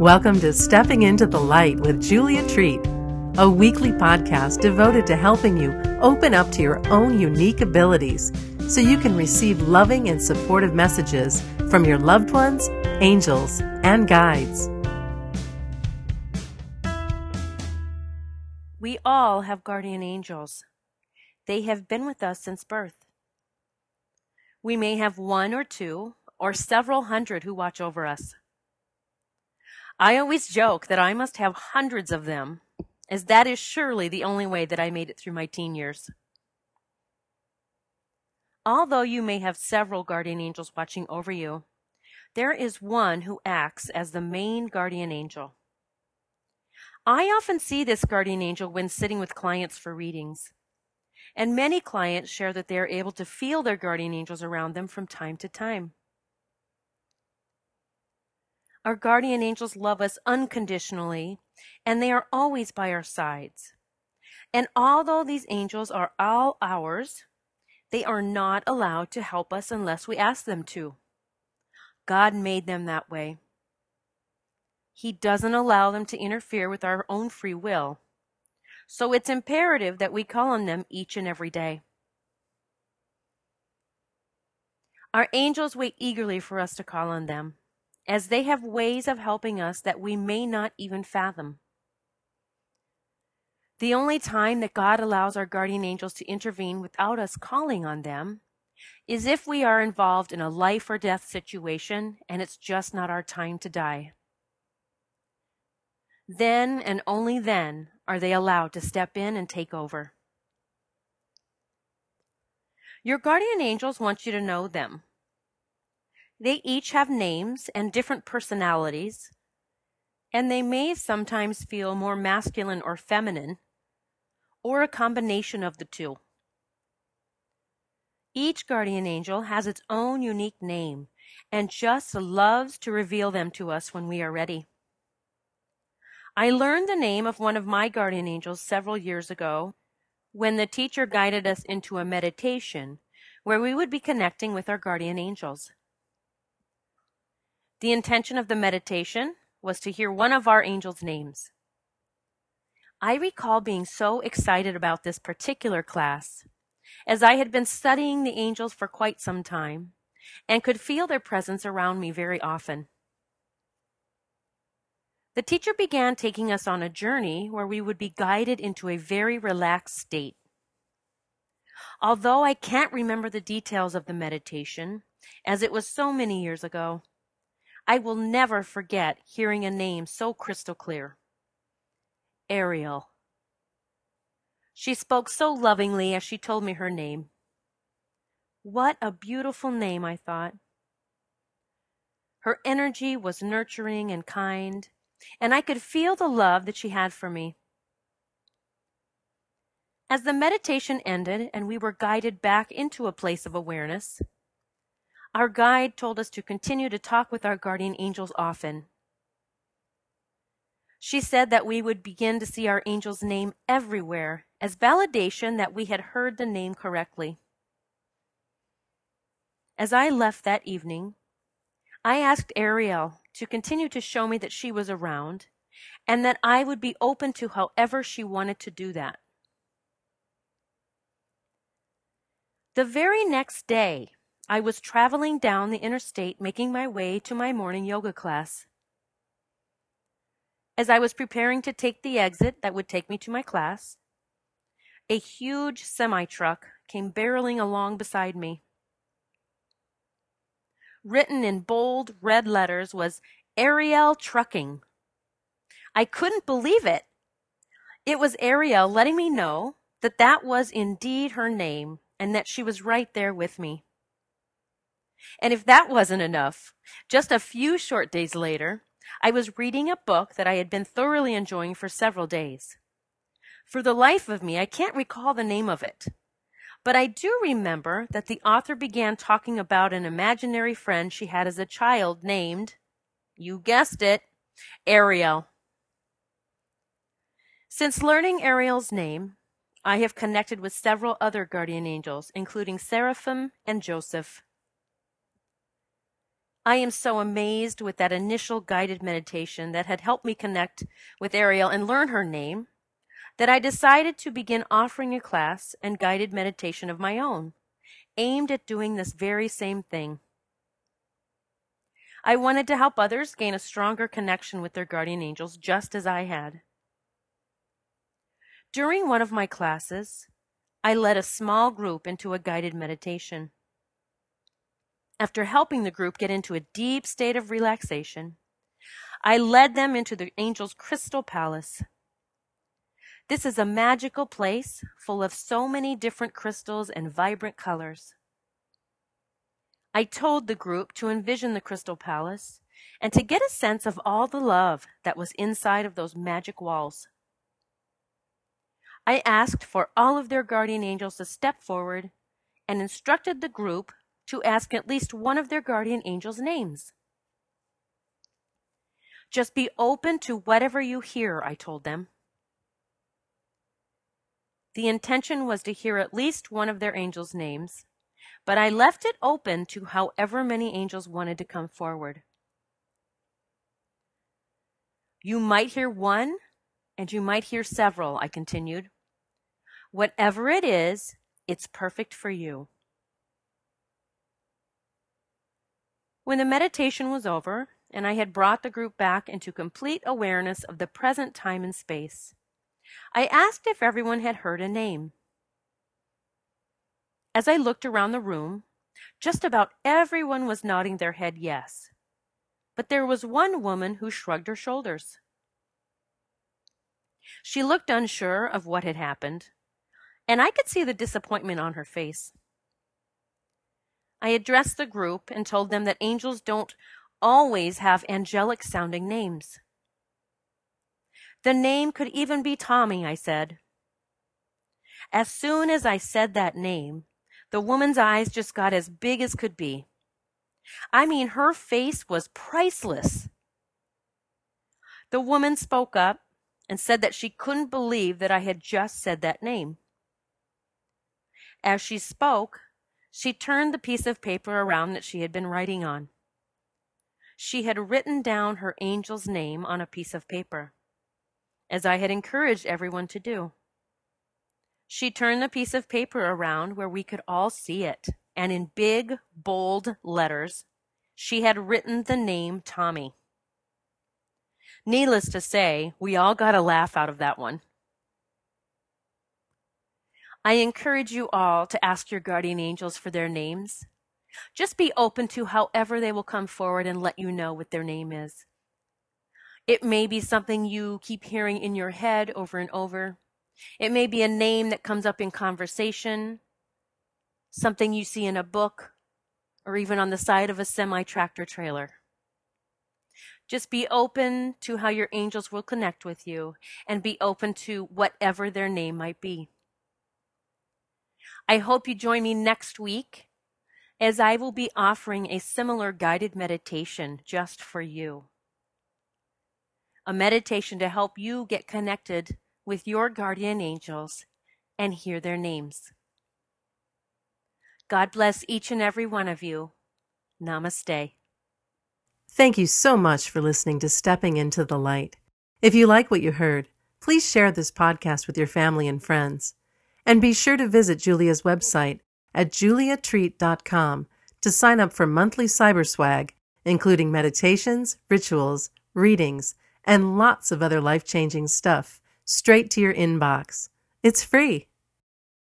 Welcome to Stepping into the Light with Julia Treat, a weekly podcast devoted to helping you open up to your own unique abilities so you can receive loving and supportive messages from your loved ones, angels, and guides. We all have guardian angels. They have been with us since birth. We may have one or two or several hundred who watch over us. I always joke that I must have hundreds of them, as that is surely the only way that I made it through my teen years. Although you may have several guardian angels watching over you, there is one who acts as the main guardian angel. I often see this guardian angel when sitting with clients for readings. And many clients share that they are able to feel their guardian angels around them from time to time. Our guardian angels love us unconditionally, and they are always by our sides. And although these angels are all ours, they are not allowed to help us unless we ask them to. God made them that way. He doesn't allow them to interfere with our own free will. So it's imperative that we call on them each and every day. Our angels wait eagerly for us to call on them as they have ways of helping us that we may not even fathom. The only time that God allows our guardian angels to intervene without us calling on them is if we are involved in a life or death situation and it's just not our time to die. Then and only then are they allowed to step in and take over. Your guardian angels want you to know them. They each have names and different personalities, and they may sometimes feel more masculine or feminine, or a combination of the two. Each guardian angel has its own unique name and just loves to reveal them to us when we are ready. I learned the name of one of my guardian angels several years ago when the teacher guided us into a meditation where we would be connecting with our guardian angels. The intention of the meditation was to hear one of our angels' names. I recall being so excited about this particular class, as I had been studying the angels for quite some time and could feel their presence around me very often. The teacher began taking us on a journey where we would be guided into a very relaxed state. Although I can't remember the details of the meditation, as it was so many years ago, I will never forget hearing a name so crystal clear. Ariel. She spoke so lovingly as she told me her name. What a beautiful name, I thought. Her energy was nurturing and kind, and I could feel the love that she had for me. As the meditation ended and we were guided back into a place of awareness, our guide told us to continue to talk with our guardian angels often. She said that we would begin to see our angel's name everywhere as validation that we had heard the name correctly. As I left that evening, I asked Ariel to continue to show me that she was around and that I would be open to however she wanted to do that. The very next day, I was traveling down the interstate making my way to my morning yoga class. As I was preparing to take the exit that would take me to my class, a huge semi truck came barreling along beside me. Written in bold red letters was Ariel Trucking. I couldn't believe it. It was Ariel letting me know that that was indeed her name and that she was right there with me. And if that wasn't enough, just a few short days later, I was reading a book that I had been thoroughly enjoying for several days. For the life of me, I can't recall the name of it. But I do remember that the author began talking about an imaginary friend she had as a child named, you guessed it, Ariel. Since learning Ariel's name, I have connected with several other guardian angels, including Seraphim and Joseph. I am so amazed with that initial guided meditation that had helped me connect with Ariel and learn her name that I decided to begin offering a class and guided meditation of my own, aimed at doing this very same thing. I wanted to help others gain a stronger connection with their guardian angels just as I had. During one of my classes, I led a small group into a guided meditation. After helping the group get into a deep state of relaxation, I led them into the angel's crystal palace. This is a magical place full of so many different crystals and vibrant colors. I told the group to envision the crystal palace and to get a sense of all the love that was inside of those magic walls. I asked for all of their guardian angels to step forward and instructed the group to ask at least one of their guardian angels' names. Just be open to whatever you hear, I told them. The intention was to hear at least one of their angels' names, but I left it open to however many angels wanted to come forward. You might hear one, and you might hear several, I continued. Whatever it is, it's perfect for you. When the meditation was over, and I had brought the group back into complete awareness of the present time and space, I asked if everyone had heard a name. As I looked around the room, just about everyone was nodding their head yes. But there was one woman who shrugged her shoulders. She looked unsure of what had happened, and I could see the disappointment on her face. I addressed the group and told them that angels don't always have angelic sounding names. The name could even be Tommy, I said. As soon as I said that name, the woman's eyes just got as big as could be. I mean, her face was priceless. The woman spoke up and said that she couldn't believe that I had just said that name. As she spoke, she turned the piece of paper around that she had been writing on. She had written down her angel's name on a piece of paper, as I had encouraged everyone to do. She turned the piece of paper around where we could all see it, and in big, bold letters, she had written the name Tommy. Needless to say, we all got a laugh out of that one. I encourage you all to ask your guardian angels for their names. Just be open to however they will come forward and let you know what their name is. It may be something you keep hearing in your head over and over. It may be a name that comes up in conversation, something you see in a book, or even on the side of a semi tractor trailer. Just be open to how your angels will connect with you and be open to whatever their name might be. I hope you join me next week as I will be offering a similar guided meditation just for you. A meditation to help you get connected with your guardian angels and hear their names. God bless each and every one of you. Namaste. Thank you so much for listening to Stepping into the Light. If you like what you heard, please share this podcast with your family and friends. And be sure to visit Julia's website at juliatreat.com to sign up for monthly cyber swag, including meditations, rituals, readings, and lots of other life changing stuff straight to your inbox. It's free.